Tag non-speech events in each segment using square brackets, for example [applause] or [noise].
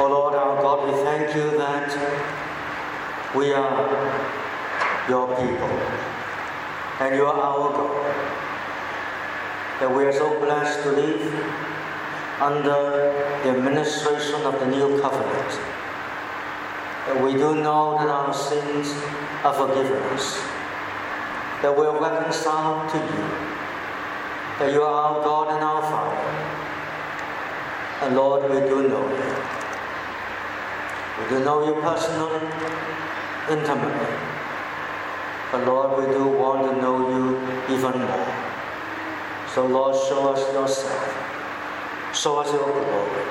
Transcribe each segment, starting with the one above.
Oh Lord our God, we thank you that we are your people and you are our God. That we are so blessed to live under the administration of the new covenant. That we do know that our sins are forgiven us. That we are reconciled to you. That you are our God and our Father. And Lord, we do know you. We do know you personally, intimately. But Lord, we do want to know you even more. So Lord, show us yourself. Show us your glory.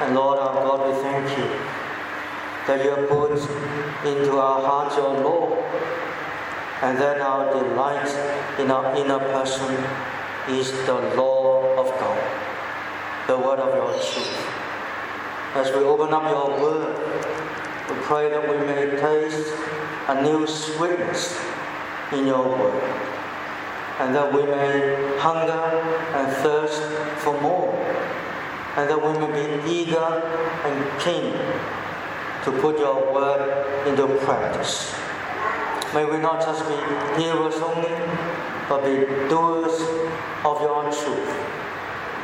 And Lord our God, we thank you that you have put into our hearts your law, and that our delight in our inner person is the law of God, the word of your truth. As we open up your word, we pray that we may taste a new sweetness in your word, and that we may hunger and thirst for more, and that we may be eager and keen to put your word into practice. May we not just be hearers only, but be doers of your truth.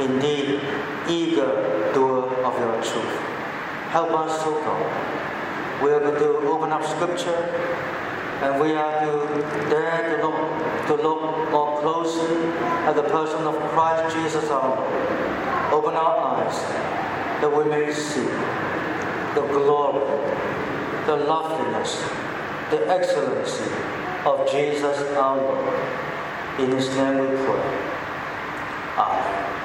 Indeed, eager doer of your truth. Help us, O God. We are going to open up Scripture, and we are to dare to look to look more closely at the person of Christ Jesus our Lord. Open our eyes that we may see the glory, the loveliness, the excellency of Jesus our Lord. In His name we pray. Amen.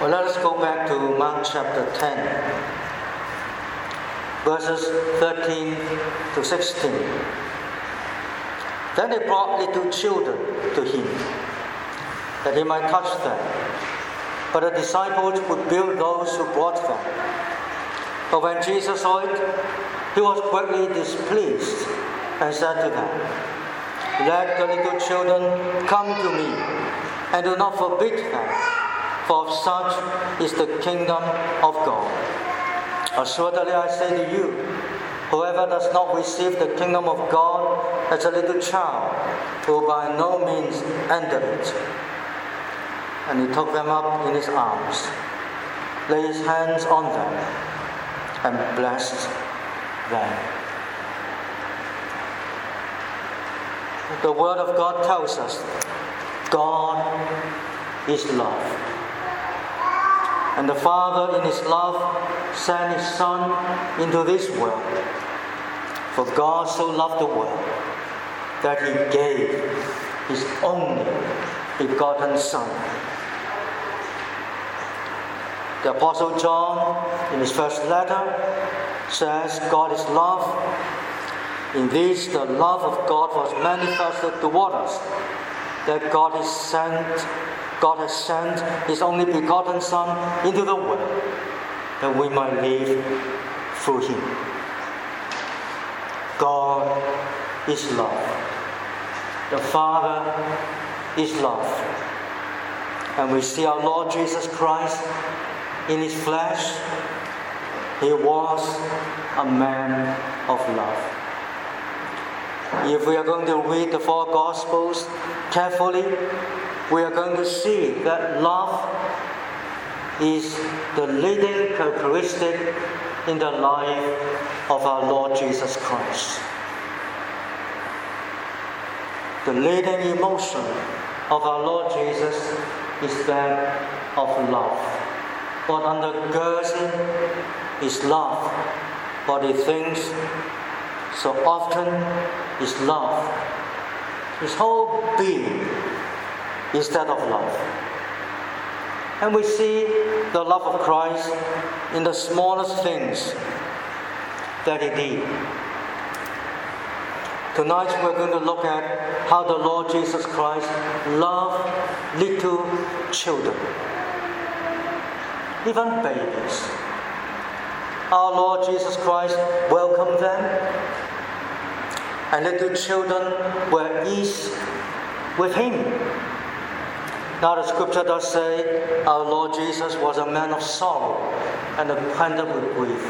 Well, let us go back to Mark chapter 10, verses 13 to 16. Then they brought little children to him, that he might touch them. But the disciples would build those who brought them. But when Jesus saw it, he was greatly displeased and said to them, Let the little children come to me, and do not forbid them, for such is the kingdom of God. Assuredly I say to you, whoever does not receive the kingdom of God as a little child will by no means enter it. And he took them up in his arms, laid his hands on them, and blessed them. The Word of God tells us God is love. And the Father, in His love, sent His Son into this world. For God so loved the world that He gave His only begotten Son. The Apostle John, in his first letter, says, God is love. In this, the love of God was manifested toward us, that God is sent God has sent His only begotten Son into the world that we might live through Him. God is love. The Father is love. And we see our Lord Jesus Christ in His flesh. He was a man of love. If we are going to read the four Gospels carefully, we are going to see that love is the leading characteristic in the life of our Lord Jesus Christ. The leading emotion of our Lord Jesus is that of love. What undergirds is love. What he thinks so often is love. His whole being is that of love. And we see the love of Christ in the smallest things that he did. Tonight we're going to look at how the Lord Jesus Christ loved little children, even babies. Our Lord Jesus Christ welcomed them, and little children were eased with him. Now, the scripture does say our Lord Jesus was a man of sorrow and acquainted with grief.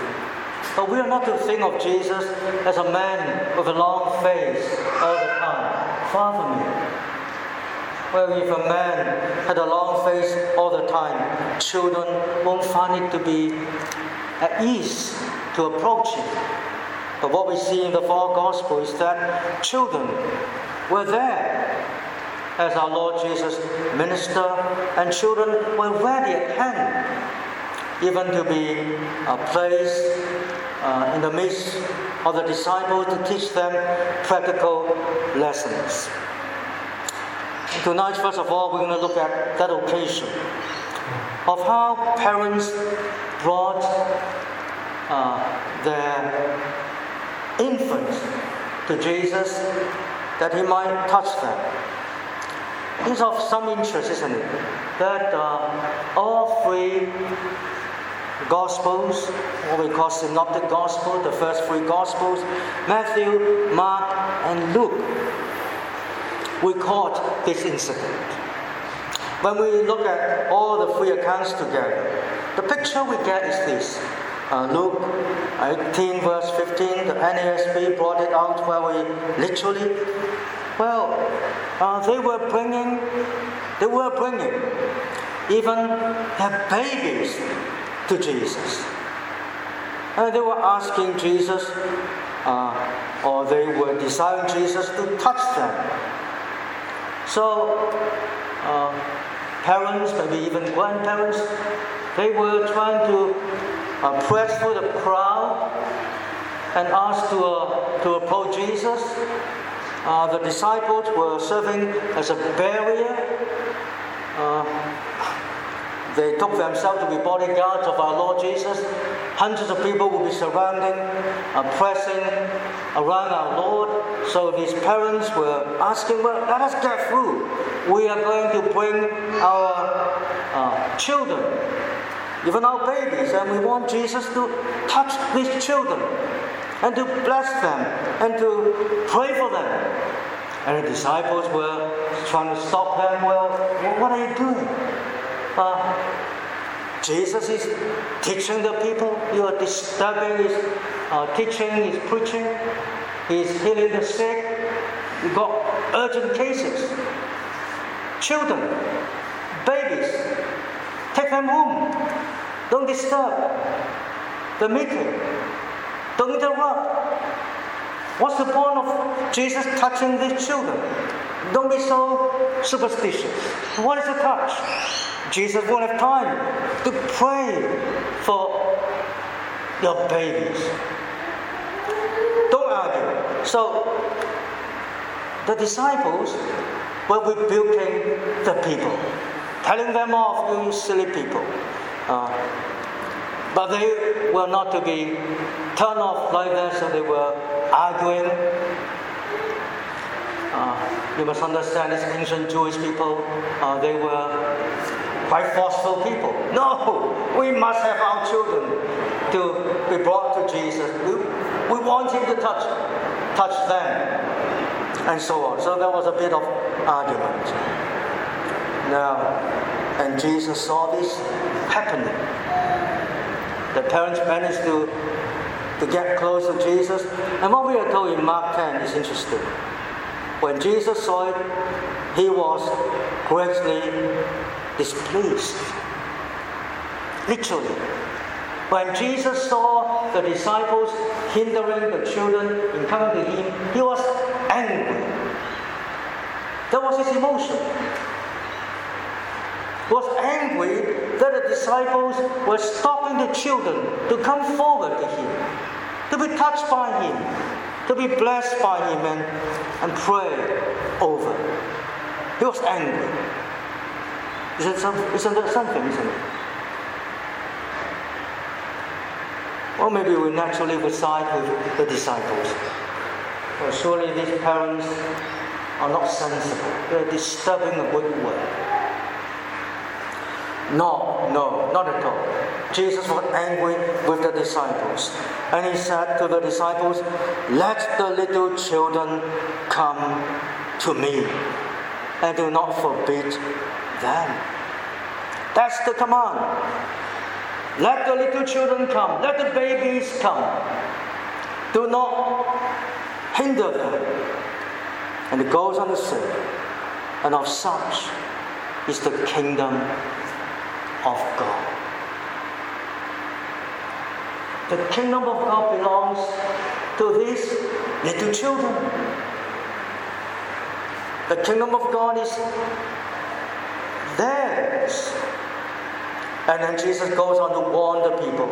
But we are not to think of Jesus as a man with a long face all the time. Far from it. Well, if a man had a long face all the time, children won't find it to be at ease to approach him. But what we see in the four Gospels is that children were there as our Lord Jesus minister, and children were ready at hand, even to be uh, placed uh, in the midst of the disciples to teach them practical lessons. Tonight, first of all, we're going to look at that occasion of how parents brought uh, their infants to Jesus that he might touch them. It's of some interest, isn't it? That uh, all three Gospels, what we call Synoptic Gospel, the first three Gospels, Matthew, Mark, and Luke, record this incident. When we look at all the three accounts together, the picture we get is this. Uh, Luke 18, verse 15, the NASB brought it out very literally. Well, uh, they were bringing, they were bringing even their babies to Jesus. And they were asking Jesus, uh, or they were desiring Jesus to touch them. So, uh, parents, maybe even grandparents, they were trying to uh, press through the crowd and ask to, uh, to approach Jesus. Uh, the disciples were serving as a barrier. Uh, they took themselves to be bodyguards of our Lord Jesus. Hundreds of people would be surrounding, uh, pressing around our Lord. So these parents were asking, Well, let us get through. We are going to bring our uh, children, even our babies, and we want Jesus to touch these children and to bless them and to pray for them. And the disciples were trying to stop them. Well, what are you doing? Uh, Jesus is teaching the people. You are disturbing his uh, teaching, his preaching. He's healing the sick. You've got urgent cases. Children, babies, take them home. Don't disturb the meeting. Don't interrupt. What's the point of Jesus touching these children? Don't be so superstitious. What is a touch? Jesus won't have time to pray for your babies. Don't argue. So the disciples were rebuking the people, telling them off, you silly people. Uh, but they were not to be turned off like that, so they were arguing. Uh, you must understand these ancient Jewish people, uh, they were quite forceful people. No, we must have our children to be brought to Jesus. We, we want him to touch, touch them, and so on. So there was a bit of argument. Now, and Jesus saw this happening. The parents managed to, to get close to Jesus. And what we are told in Mark 10 is interesting. When Jesus saw it, he was greatly displeased. Literally. When Jesus saw the disciples hindering the children in coming to him, he was angry. That was his emotion. Was angry that the disciples were stopping the children to come forward to him, to be touched by him, to be blessed by him and, and pray over. He was angry. Isn't, some, isn't that something, isn't it? Or maybe we naturally would with the disciples. Well, surely these parents are not sensible. They're disturbing the good word. No, no, not at all. Jesus was angry with the disciples. And he said to the disciples, Let the little children come to me, and do not forbid them. That's the command. Let the little children come, let the babies come. Do not hinder them. And it goes on to say, and of such is the kingdom of God. The kingdom of God belongs to these little children. The kingdom of God is theirs. And then Jesus goes on to warn the people.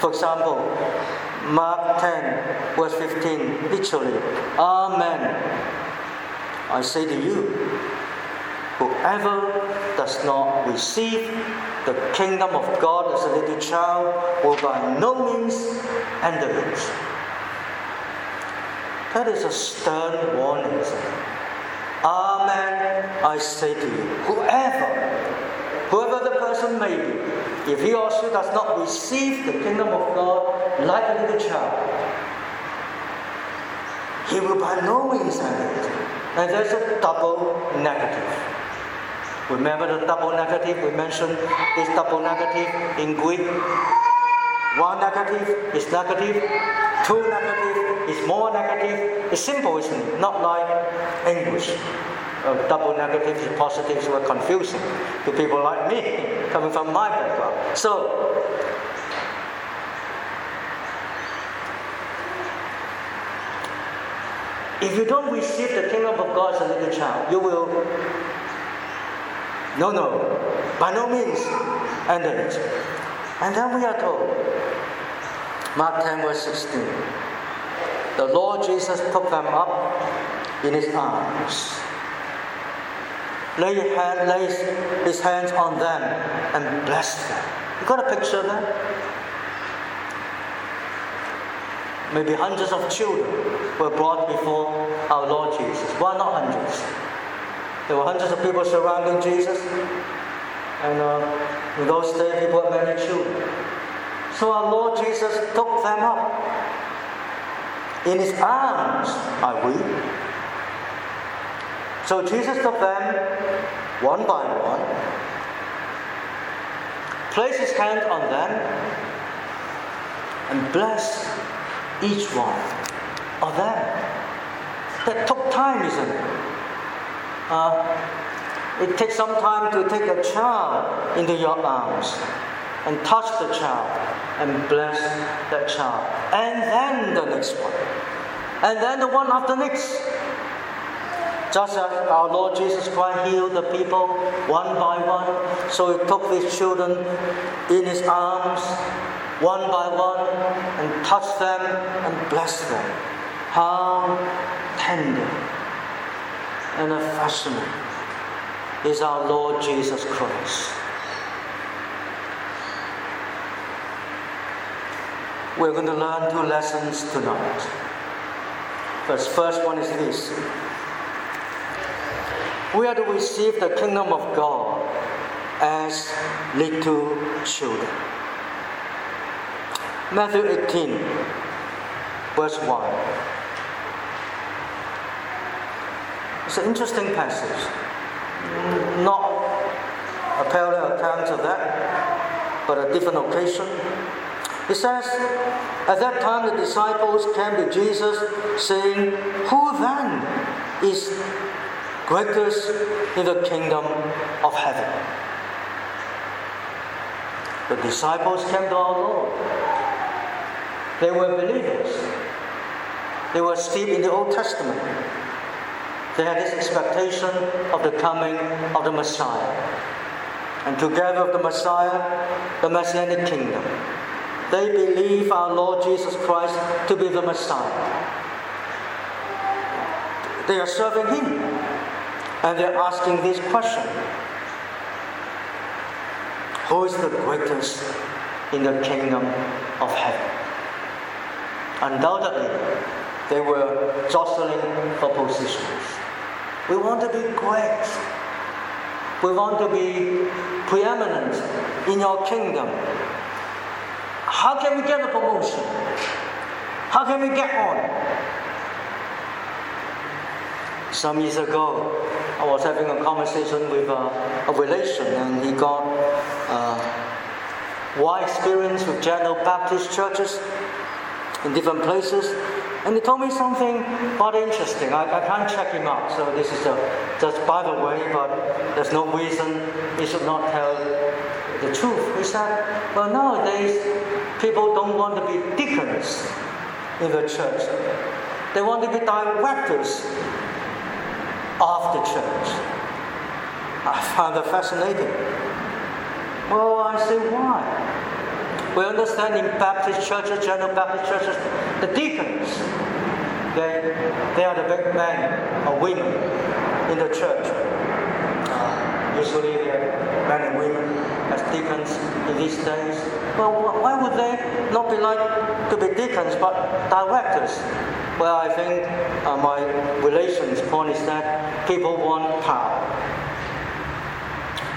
For example, Mark 10, verse 15, literally, Amen. I say to you, whoever does not receive the kingdom of God as a little child will by no means enter it. That is a stern warning. Amen, I say to you, whoever whoever the person may be, if he or she does not receive the kingdom of God like a little child, he will by no means enter it. And there's a double negative. Remember the double negative? We mentioned this double negative in Greek. One negative is negative, two negative is more negative. It's simple, isn't it? Not like English uh, double negatives and positives were confusing to people like me, [laughs] coming from my background. So, if you don't receive the kingdom of God as a little child, you will, no, no, by no means enter it. And then we are told, Mark 10, verse 16, the Lord Jesus took them up in his arms lay, hand, lay his hands on them and blessed them. You got a picture of that? Maybe hundreds of children were brought before our Lord Jesus. Why not hundreds? There were hundreds of people surrounding Jesus, and uh, in those days, people had many children. So our Lord Jesus took them up. In his arms, I weep. So Jesus took them one by one, placed his hand on them, and blessed each one of them. That took time, isn't it? Uh, it takes some time to take a child into your arms and touch the child and bless that child. And then the next one. And then the one after next. Just as our Lord Jesus Christ healed the people one by one, so he took these children in his arms one by one and touched them and blessed them. How tender and a affectionate is our Lord Jesus Christ. We're going to learn two lessons tonight. First, first one is this we are to receive the kingdom of God as little children. Matthew 18, verse 1. It's an interesting passage. Not a parallel account of that, but a different occasion. It says, At that time the disciples came to Jesus, saying, Who then is greatest in the kingdom of heaven. The disciples came to our Lord. They were believers. They were steeped in the Old Testament. They had this expectation of the coming of the Messiah. And together with the Messiah, the Messianic kingdom. They believe our Lord Jesus Christ to be the Messiah. They are serving Him. And they're asking this question Who is the greatest in the kingdom of heaven? Undoubtedly, they were jostling for positions. We want to be great. We want to be preeminent in your kingdom. How can we get a promotion? How can we get on? Some years ago, I was having a conversation with a, a relation, and he got uh, wide experience with general Baptist churches in different places. And he told me something quite interesting. I, I can't check him out, so this is a, just by the way, but there's no reason he should not tell the truth. He said, well, nowadays, people don't want to be deacons in the church. They want to be directors of the church. I found that fascinating. Well, I say, why? We understand in Baptist churches, general Baptist churches, the deacons, they, they are the big men or women in the church. Uh, usually they're men and women as deacons in these days. Well, why would they not be like to be deacons but directors? Well, I think uh, my relations point is that people want power.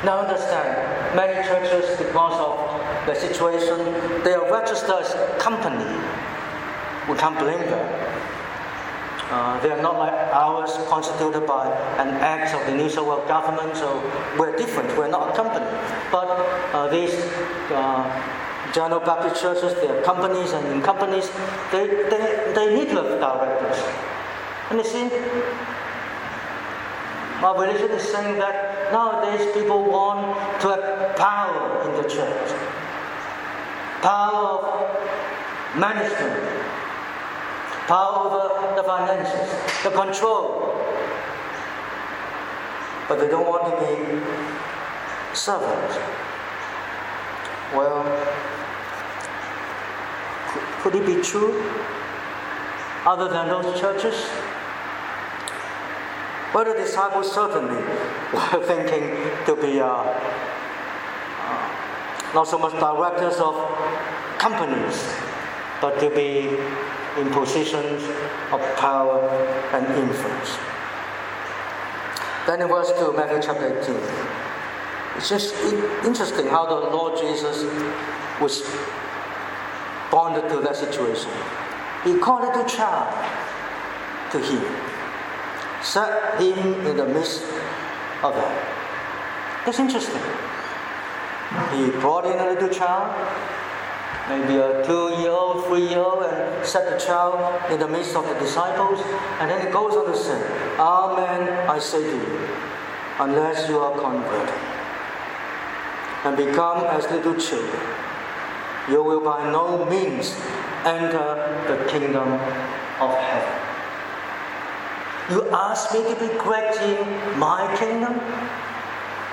Now understand, many churches, because of the situation, they are registered as company. We can't blame them. Uh, they are not like ours, constituted by an act of the New South Wales government, so we're different. We're not a company. But uh, these uh, general Baptist churches, they are companies, and in companies, they, they, they need to directors. And you see, my religion is saying that nowadays people want to have power in the church power of management, power over the finances, the control. But they don't want to be servants. Well, could it be true other than those churches? Well, the disciples certainly [laughs] were thinking to be uh, not so much directors of companies, but to be in positions of power and influence. Then in verse 2, Matthew chapter 18. It's just interesting how the Lord Jesus was bonded to that situation. He called a child to him, set him in the midst of them. That's interesting. He brought in a little child, maybe a two-year-old, three-year-old, and set the child in the midst of the disciples, and then he goes on to say, Amen, I say to you, unless you are converted and become as little children, you will by no means enter the kingdom of heaven. You ask me to be great in my kingdom?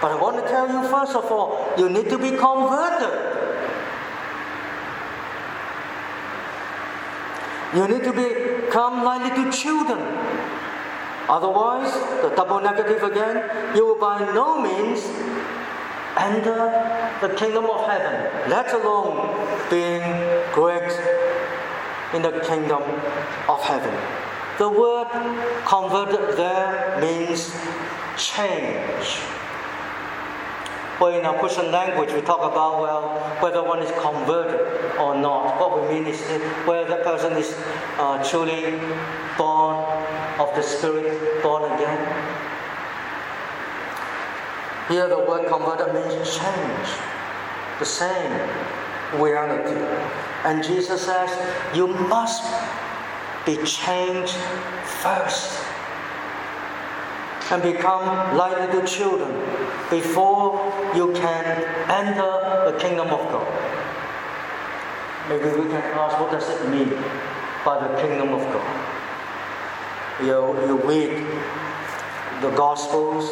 But I want to tell you first of all, you need to be converted. You need to become like little children. Otherwise, the double negative again, you will by no means enter the kingdom of heaven, let alone being great in the kingdom of heaven. The word converted there means change. Well, in our Christian language, we talk about, well, whether one is converted or not. What we mean is whether the person is uh, truly born of the Spirit, born again. Here, the word converted means change, the same reality. And Jesus says, you must be changed first and become like little children before you can enter the kingdom of God. Maybe we can ask, what does it mean by the kingdom of God? You, you read the Gospels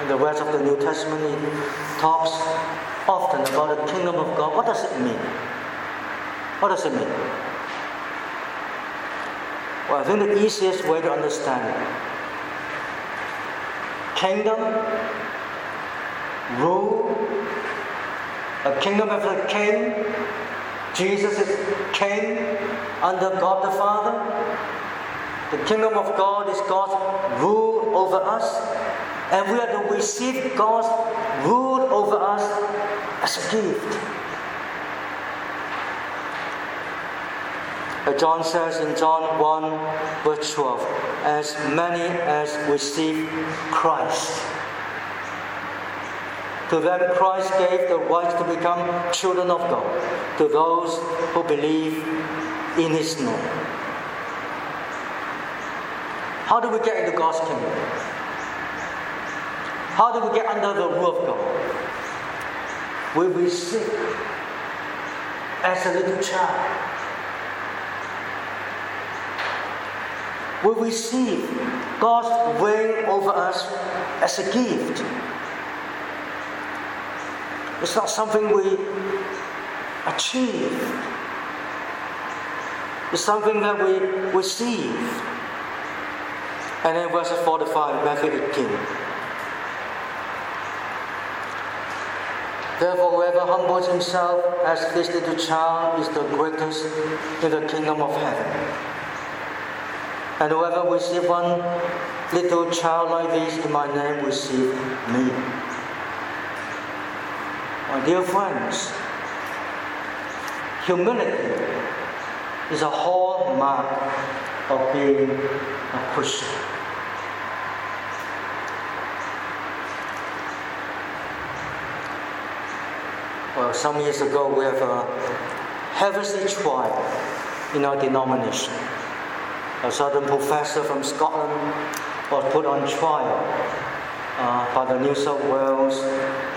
and the rest of the New Testament, it talks often about the kingdom of God. What does it mean? What does it mean? Well, I think the easiest way to understand it kingdom, rule, a kingdom of a king. Jesus is king under God the Father. The kingdom of God is God's rule over us, and we are to receive God's rule over us as a gift. John says in John 1, verse 12, as many as receive Christ. To them, Christ gave the right to become children of God, to those who believe in His name. How do we get into God's kingdom? How do we get under the rule of God? We receive as a little child. We receive God's reign over us as a gift. It's not something we achieve. It's something that we receive. And then verse 45, Matthew 18. Therefore, whoever humbles himself as this little child is the greatest in the kingdom of heaven. And whoever receives one little child like this in my name receive me. My dear friends, humility is a hallmark of being a Christian. Well, some years ago, we have a heresy trial in our denomination. A certain professor from Scotland was put on trial uh, by the New South Wales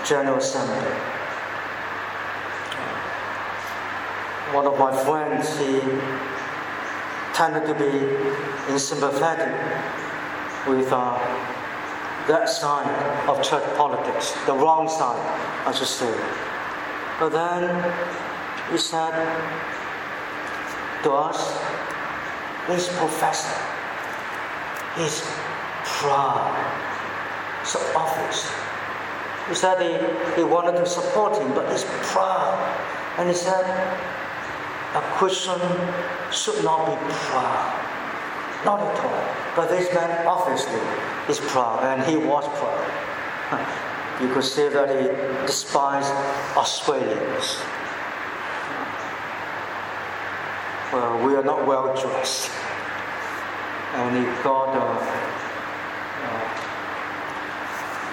General Assembly. one of my friends, he tended to be in sympathetic with uh, that side of church politics, the wrong side, I should say. But then he said to us, this professor is proud, so obvious. He said he, he wanted to support him, but he's proud. And he said, a Christian should not be proud. Not at all. But this man obviously is proud, and he was proud. [laughs] you could see that he despised Australians. Well, we are not well dressed. And he got a, a uh,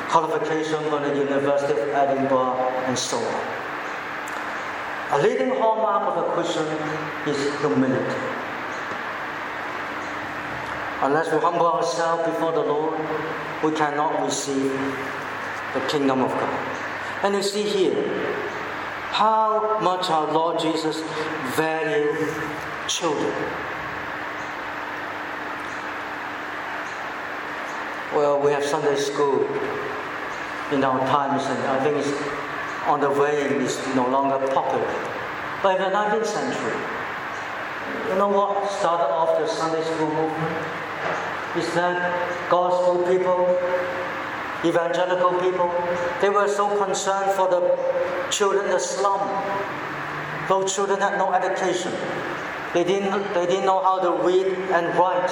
qualification from the University of Edinburgh and so on. A leading hallmark of a Christian is humility. Unless we humble ourselves before the Lord, we cannot receive the kingdom of God. And you see here how much our Lord Jesus valued children. Well, we have Sunday school in our times, and I think it's on the way it's no longer popular. But in the 19th century, you know what started off the Sunday school movement? Is that gospel people, evangelical people, they were so concerned for the children in the slum. Those children had no education. They didn't, they didn't know how to read and write.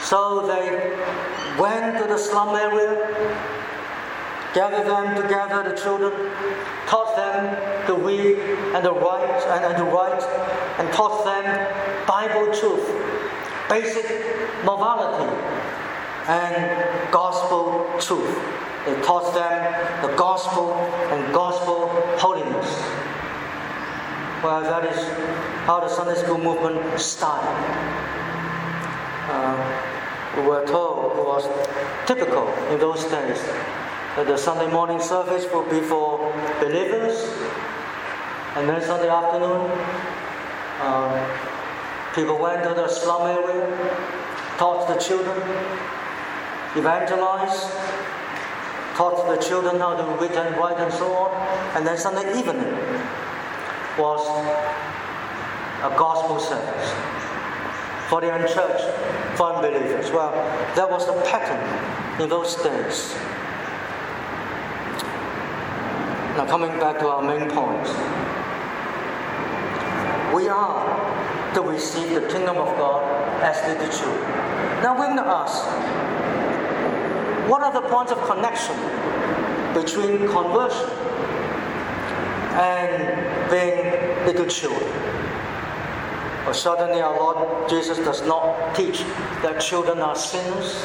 So they went to the slum area gathered them together, the children, taught them to read and to write and, and to write, and taught them Bible truth, basic morality, and gospel truth. They taught them the gospel and gospel holiness. Well, that is how the Sunday school movement started. Uh, we were told it was typical in those days that the Sunday morning service would be for believers, and then Sunday afternoon, um, people went to the slum area, taught the children, evangelized, taught the children how to read and write and so on, and then Sunday evening was a gospel service for the unchurched, for unbelievers. Well, that was the pattern in those days. Now, coming back to our main point, we are to receive the kingdom of God as the children. Now, we're going to ask, what are the points of connection between conversion and being little children? Well, certainly our Lord Jesus does not teach that children are sinners.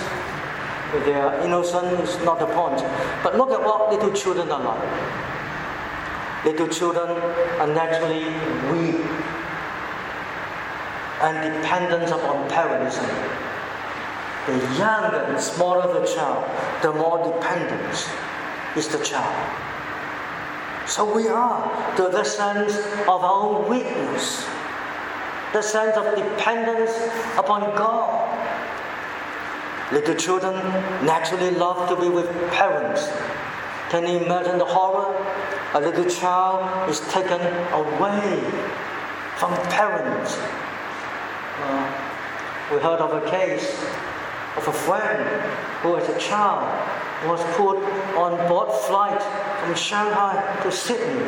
If they are innocent, it's not the point. But look at what little children are like. Little children are naturally weak and dependent upon parents. The younger and smaller the child, the more dependent is the child. So we are to the sense of our own weakness, the sense of dependence upon God. Little children naturally love to be with parents. Can you imagine the horror? A little child is taken away from parents. Uh, we heard of a case of a friend who, as a child, was put on board flight from Shanghai to Sydney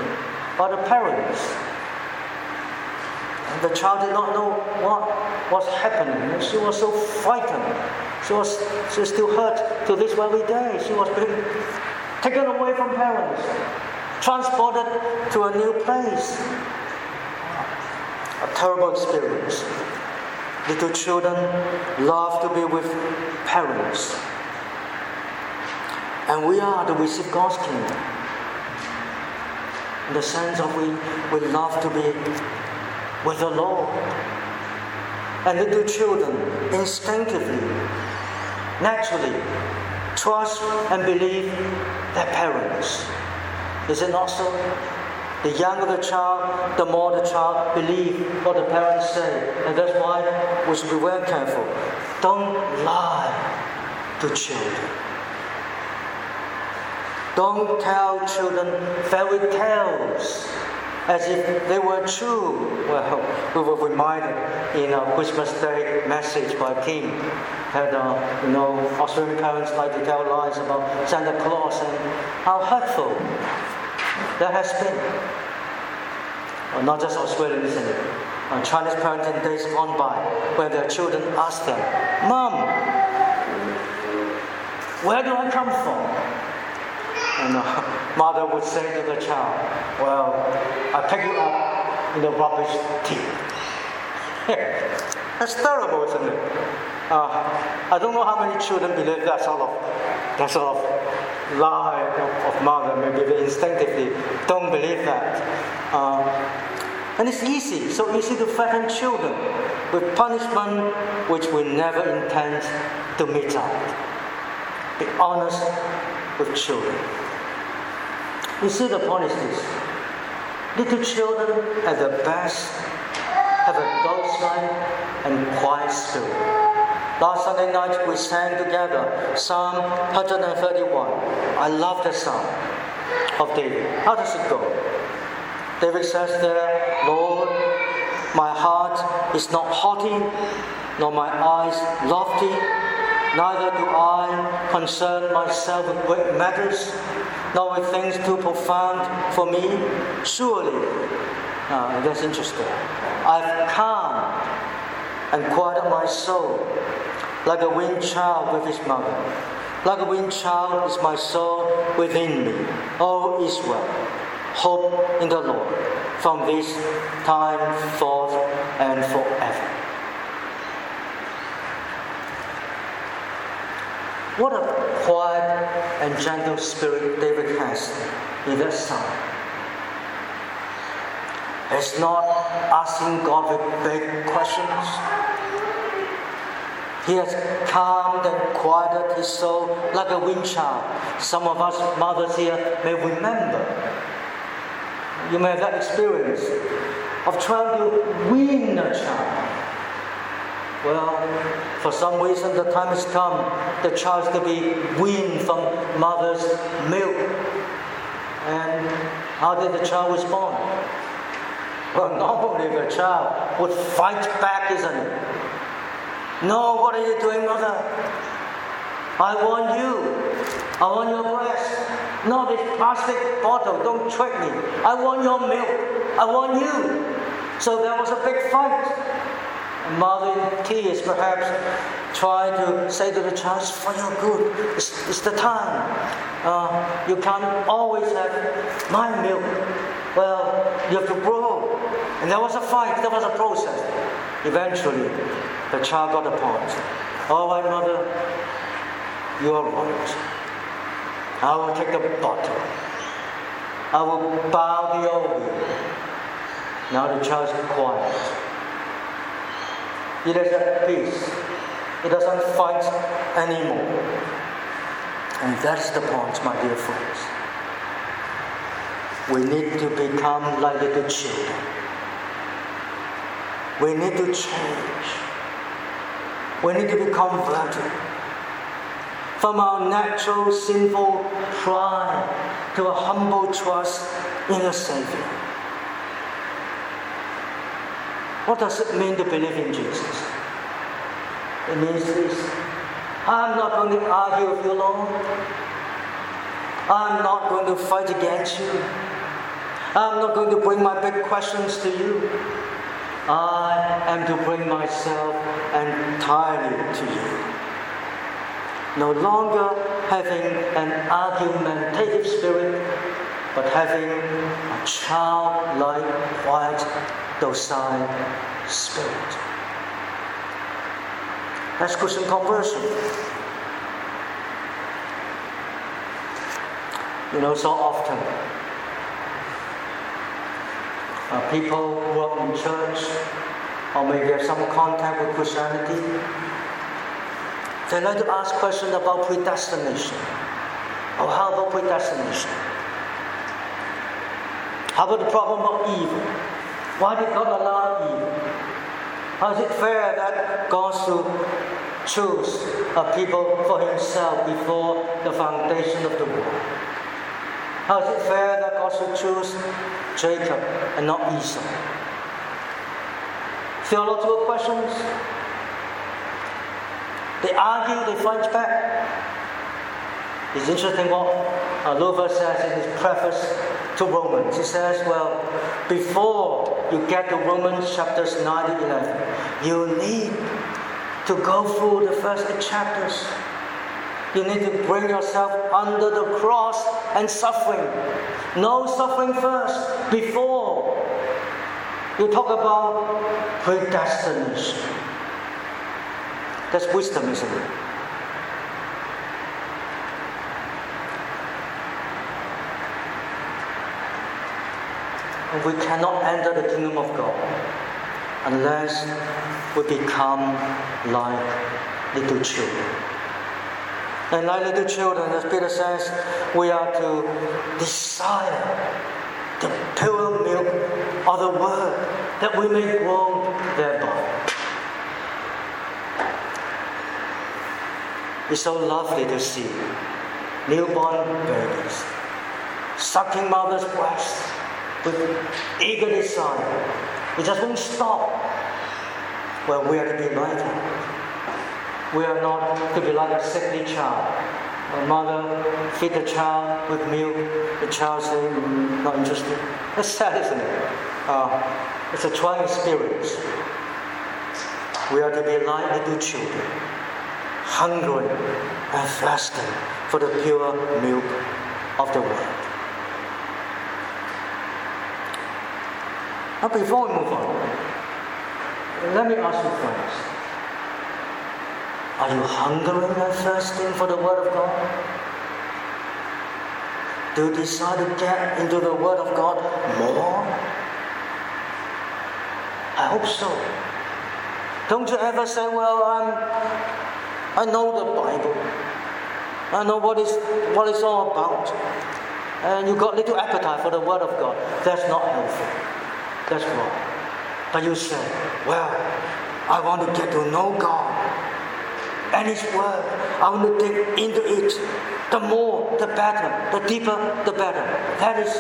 by the parents. And the child did not know what was happening. She was so frightened. She was she still hurt to this very day. She was being taken away from parents, transported to a new place. A terrible experience. Little children love to be with parents. And we are to receive God's kingdom. In the sense of we, we love to be with the Lord. And little children instinctively, naturally, trust and believe their parents. Is it not so? The younger the child, the more the child believes what the parents say. And that's why we should be very careful. Don't lie to children. Don't tell children fairy tales as if they were true. Well, we were reminded in a Christmas Day message by Kim that uh, you know Australian parents like to tell lies about Santa Claus and how hurtful that has been. Well, not just Australian, isn't it? Uh, Chinese parents in days gone by, where their children ask them, Mom, where do I come from? And the [laughs] mother would say to the child, Well, I pick you up in the rubbish tip. [laughs] That's terrible, isn't it? Uh, I don't know how many children believe that sort of, that sort of lie of, of mother. Maybe they instinctively don't believe that. Uh, and it's easy, so easy to threaten children with punishment which we never intend to meet out. Be honest with children. You see, the point is this little children at the best have a docile and quiet spirit. Last Sunday night we sang together Psalm 131. I love the psalm of David. How does it go? David says there, Lord, my heart is not haughty, nor my eyes lofty, neither do I concern myself with great matters nor with things too profound for me. Surely, uh, that's interesting. I've calmed and quieted my soul like a weaned child with his mother. Like a weaned child is my soul within me. O Israel, hope in the Lord from this time forth and forever. What a quiet and gentle spirit David has in that psalm. He's not asking God with big questions. He has calmed and quieted his soul like a wind child. Some of us mothers here may remember. You may have that experience of trying to wean a child. Well, for some reason, the time has come the child to be weaned from mother's milk. And how did the child respond? Well, [laughs] normally the child would fight back, isn't it? No, what are you doing, mother? I want you. I want your breast. No, this plastic bottle, don't trick me. I want your milk. I want you. So there was a big fight. Mother in tears perhaps try to say to the child, for your good. It's, it's the time. Uh, you can't always have my milk. Well, you have to grow. And there was a fight, there was a process. Eventually, the child got the point. All right, mother, you are right. I will take the bottle. I will bow the old Now the child is quiet. He is at peace. He doesn't fight anymore. And that's the point, my dear friends. We need to become like little children. We need to change. We need to be converted from our natural sinful pride to a humble trust in a Savior. What does it mean to believe in Jesus? It means this I'm not going to argue with you, Lord. I'm not going to fight against you. I'm not going to bring my big questions to you. I am to bring myself entirely to you. No longer having an argumentative spirit, but having a childlike, quiet, docile spirit. That's Christian conversion. You know, so often uh, people who are in church or maybe have some contact with Christianity, they like to ask questions about predestination. Or how about predestination? How about the problem of evil? Why did God allow evil? How is it fair that God should choose a people for himself before the foundation of the world? How is it fair that God should choose Jacob and not Esau? Theological questions. They argue, they fight back. It's interesting what Luther says in his preface to Romans. He says, well, before you get to Romans chapters 9 to 11, you need to go through the first chapters you need to bring yourself under the cross and suffering. No suffering first before you talk about predestination. That's wisdom, isn't it? We cannot enter the kingdom of God unless we become like little children. And like little children, as Peter says, we are to desire the pure milk of the word that we may grow thereby. It's so lovely to see newborn babies sucking mother's breast with eager desire. It just won't stop. Well, we are to be like we are not to be like a sickly child. A mother feed the child with milk, the child say, mm, not interested. [laughs] That's sad, isn't it? Uh, it's a trying experience. We are to be like little children, hungry and thirsting for the pure milk of the world. Now, before we move on, let me ask you friends. Are you hungering and thirsting for the Word of God? Do you decide to get into the Word of God more? I hope so. Don't you ever say, Well, I'm, I know the Bible. I know what it's, what it's all about. And you've got little appetite for the Word of God. That's not healthy. That's wrong. But you say, Well, I want to get to know God and His Word. I want to dig into it. The more, the better. The deeper, the better. That is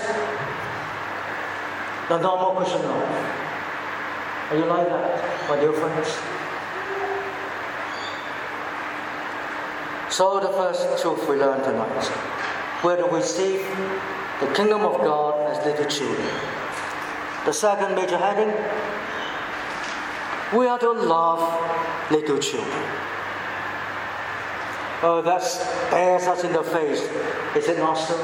the normal Christian life. Are you like that, my dear friends? So, the first truth we learn tonight we're to receive the kingdom of God as little children. The second major heading we are to love little children. Oh, that stares us in the face. Is it not so?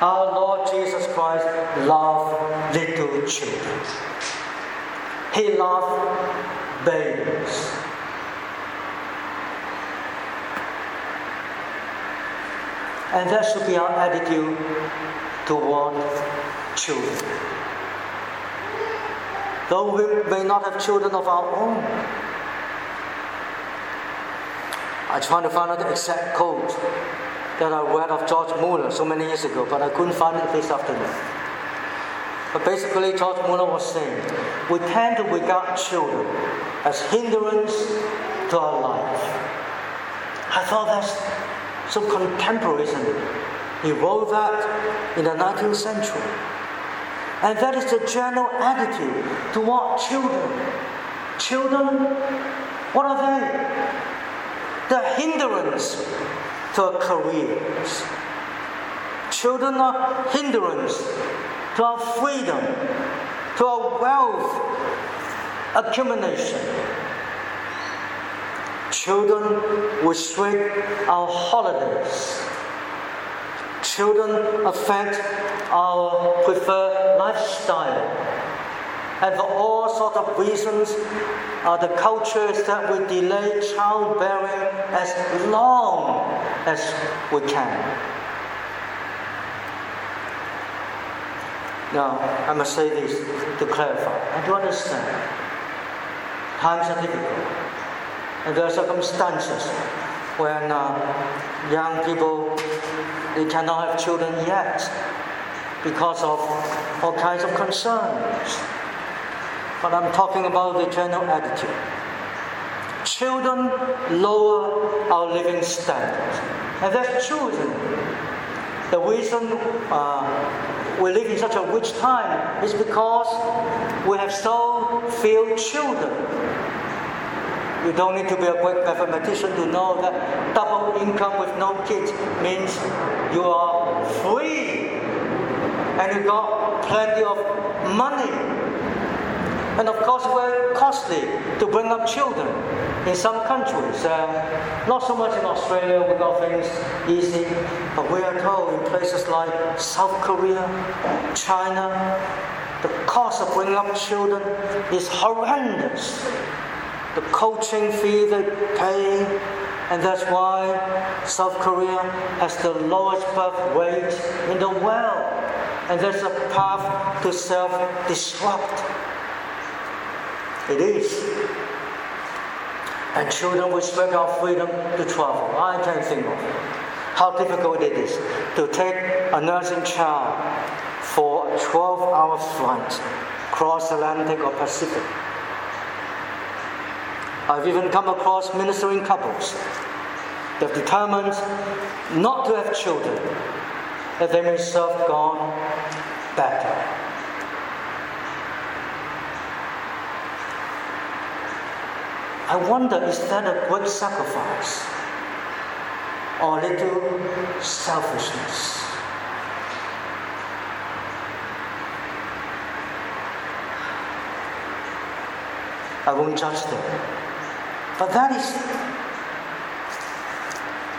Our Lord Jesus Christ loved little children. He loved babies. And that should be our attitude toward children. Though we may not have children of our own, I tried to find out the exact quote that I read of George Muller so many years ago, but I couldn't find it this afternoon. But basically, George Muller was saying, we tend to regard children as hindrance to our life. I thought that's so contemporary, isn't it? He wrote that in the 19th century. And that is the general attitude toward children. Children, what are they? The hindrance to our careers. Children are hindrance to our freedom, to our wealth accumulation. Children will restrict our holidays. Children affect our preferred lifestyle. And for all sorts of reasons, uh, the culture is that we delay childbearing as long as we can. Now, I must say this to clarify. I do understand. Times are difficult. And there are circumstances when uh, young people they cannot have children yet because of all kinds of concerns. But I'm talking about the general attitude. Children lower our living standards. And that's true? The reason uh, we live in such a rich time is because we have so few children. You don't need to be a great mathematician to know that double income with no kids means you are free and you got plenty of money and of course, very costly to bring up children in some countries. Uh, not so much in Australia, we got things easy, but we are told in places like South Korea, China, the cost of bringing up children is horrendous. The coaching fee they pay, and that's why South Korea has the lowest birth rate in the world. And there's a path to self destruct. It is. And children respect our freedom to travel. I can think of how difficult it is to take a nursing child for a 12 hour flight cross Atlantic or Pacific. I've even come across ministering couples that have determined not to have children that they may serve God better. I wonder is that a great sacrifice or a little selfishness? I won't judge them. But that is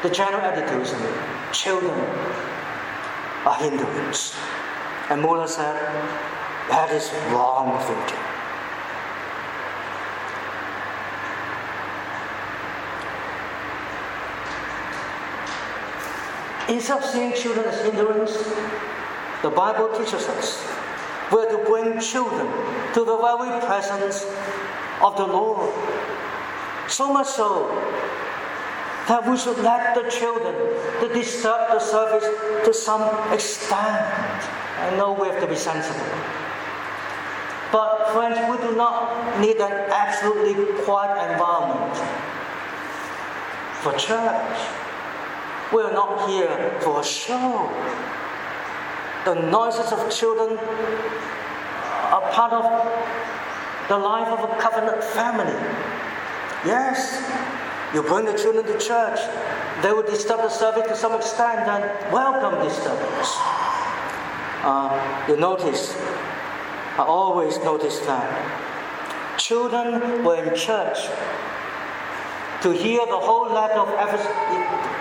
the general attitude, isn't it? Children are hindrance. And Mueller said, that is wrong thinking. Instead of seeing children as hindrance, the Bible teaches us we're to bring children to the very presence of the Lord. So much so that we should let the children to disturb the service to some extent. I know we have to be sensible. But friends, we do not need an absolutely quiet environment for church. We're not here for a show. The noises of children are part of the life of a covenant family. Yes, you bring the children to church, they will disturb the service to some extent and welcome disturbance. Uh, you notice, I always notice that children were in church to hear the whole letter of Ephesus,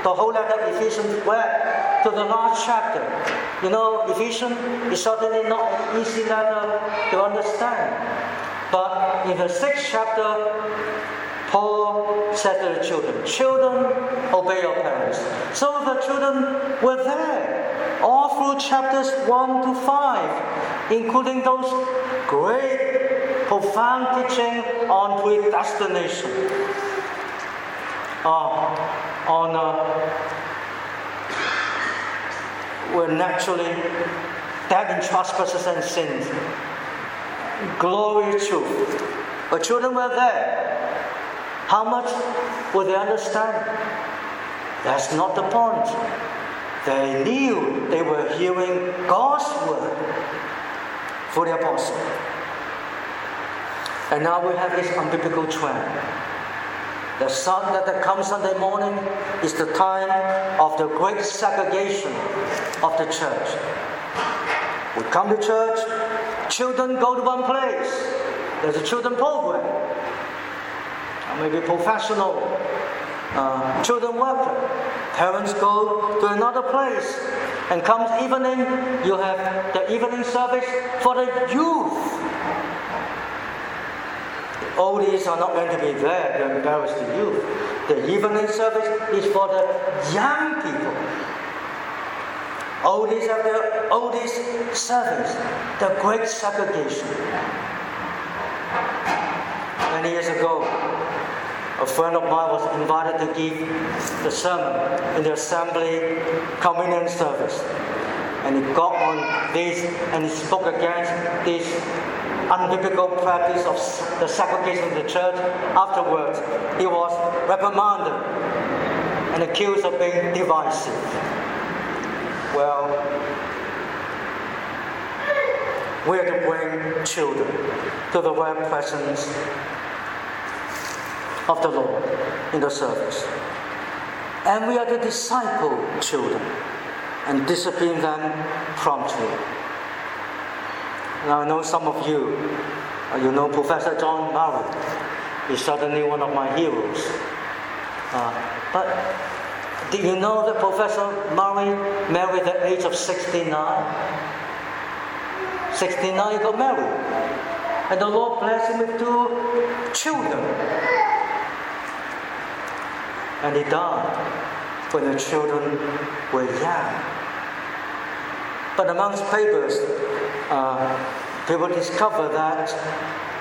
the whole letter of Ephesians where to the last chapter. You know, Ephesians is certainly not an easy letter to understand. But in the sixth chapter, Paul said to the children, Children, obey your parents. So the children were there all through chapters 1 to 5, including those great, profound teaching on predestination, uh, on uh, we're naturally dead in trespasses and sins. Glorious truth. But children were there how much would they understand? That's not the point. They knew they were hearing God's word for the apostle. And now we have this unbiblical trend. The sun that comes Sunday morning is the time of the great segregation of the church. We come to church, children go to one place. There's a children program maybe professional uh, children work. Parents go to another place and comes evening, you have the evening service for the youth. The oldies are not going to be there to embarrass the youth. The evening service is for the young people. Oldies have the oldies service, the great segregation. Many years ago, a friend of mine was invited to give the sermon in the assembly communion service. And he got on this and he spoke against this unbiblical practice of the segregation of the church. Afterwards, he was reprimanded and accused of being divisive. Well, we are to bring children to the very presence of the Lord in the service. And we are to disciple children and discipline them promptly. Now, I know some of you, uh, you know Professor John Murray. He's certainly one of my heroes. Uh, but did you know that Professor Murray married at the age of 69? 69 he got married. And the Lord blessed him with two children and he died when the children were young. But amongst papers, uh, people discovered that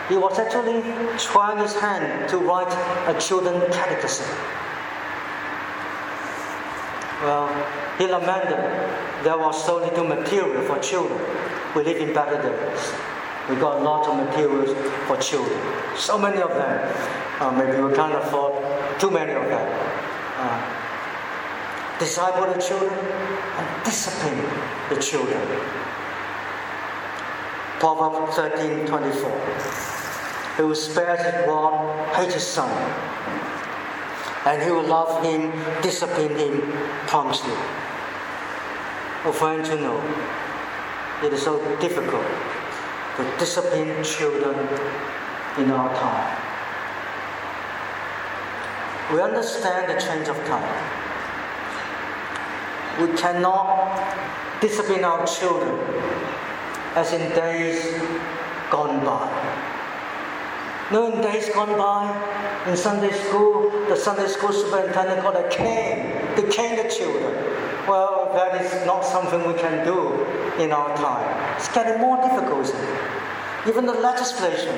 he was actually trying his hand to write a children's catechism. Well, he lamented there was so little material for children. We live in better days. We got lots of materials for children. So many of them. Uh, maybe we can't afford too many of them uh, disciple the children and discipline the children. Proverbs 13 24. Who spares his rod hates his son, and he will love him, discipline him promptly. Oh, friends, you know, it is so difficult to discipline children in our time. We understand the change of time. We cannot discipline our children as in days gone by. No, in days gone by, in Sunday school, the Sunday school superintendent called a cane to cane the children. Well, that is not something we can do in our time. It's getting more difficult. Even the legislation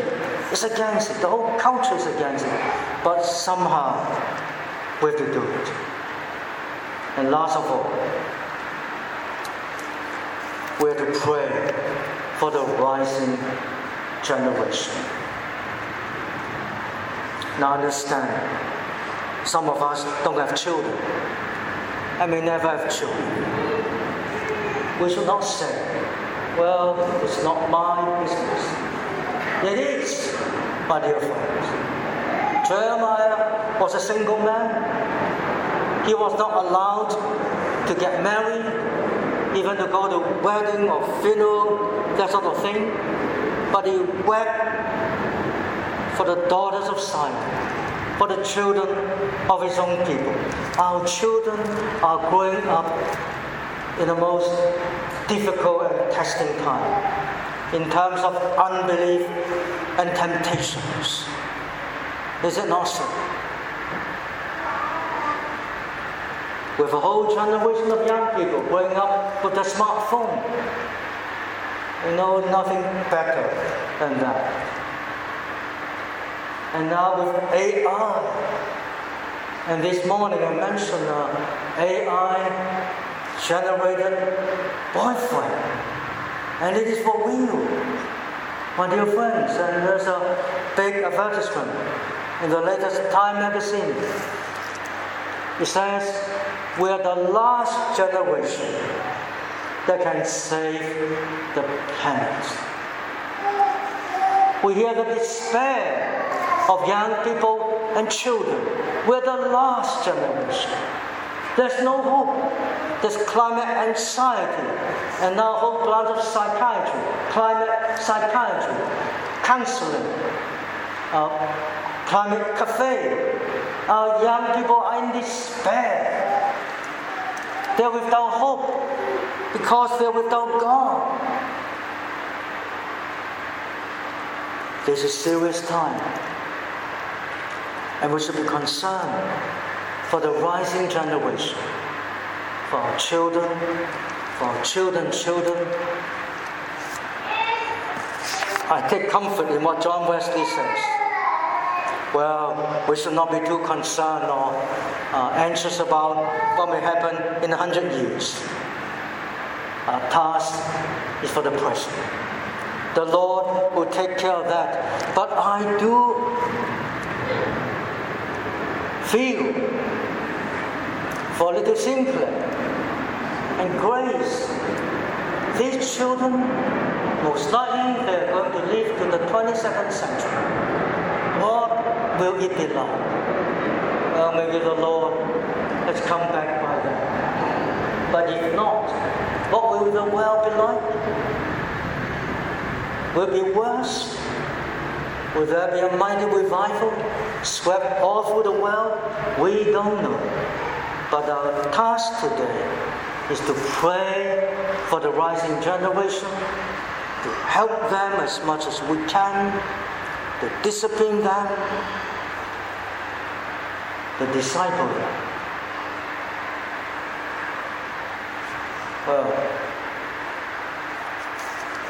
is against it. The whole culture is against it. But somehow we have to do it. And last of all, we have to pray for the rising generation. Now understand, some of us don't have children and may never have children. We should not say, well, it's not my business. It is, my dear friends. Jeremiah was a single man. He was not allowed to get married, even to go to wedding or funeral, that sort of thing. But he wept for the daughters of Zion, for the children of his own people. Our children are growing up in the most difficult and testing time. in terms of unbelief and temptations. Is it not so? With a whole generation of young people growing up with a smartphone, you know nothing better than that. And now with AI, and this morning I mentioned uh, AI generated boyfriend. And it is for real. My dear friends, and there's a big advertisement in the latest Time magazine. It says, We are the last generation that can save the planet. We hear the despair of young people and children. We're the last generation. There's no hope. There's climate anxiety, and now whole branch of psychiatry, climate psychiatry, counseling, uh, climate cafe. Our young people are in despair. They're without hope because they're without God. This is serious time. And we should be concerned for the rising generation, for our children, for our children's children. I take comfort in what John Wesley says. Well, we should not be too concerned or uh, anxious about what may happen in a hundred years. Our task is for the present. The Lord will take care of that. But I do feel for little simpler and grace. These children, most likely they're going to live to the 22nd century. What will it be like? Well, maybe the Lord has come back by then. But if not, what will the world be like? Will it be worse? Will there be a mighty revival swept all through the world? We don't know. But our task today is to pray for the rising generation, to help them as much as we can, to discipline them, to disciple them. Well,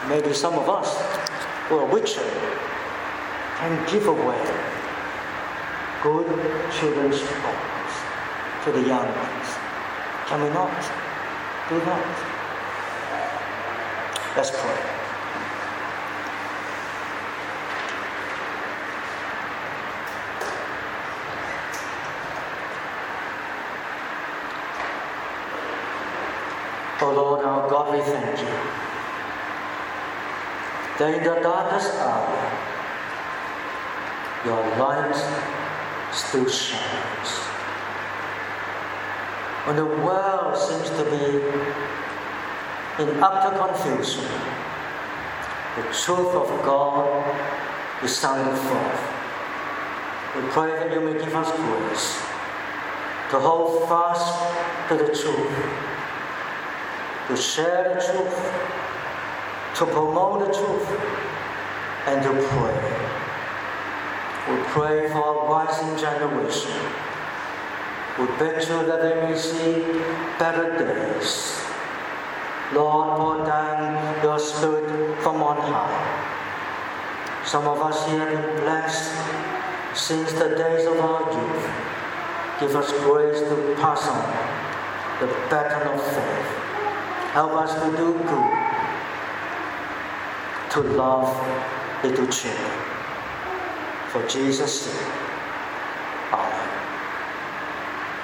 maybe some of us who are richer can give away good children's books to the young ones. Can we not do that? Let's pray. Oh Lord our God, we thank you that in the darkest hour, your light still shines. When the world seems to be in utter confusion, the truth of God is shining forth. We pray that you may give us grace to hold fast to the truth, to share the truth, to promote the truth, and to pray. We pray for our rising generation. We beg you that they may see better days. Lord, pour down your spirit from on high. Some of us here have been blessed since the days of our youth. Give us grace to pass on the baton of faith. Help us to do good, to love little children. For Jesus' sake.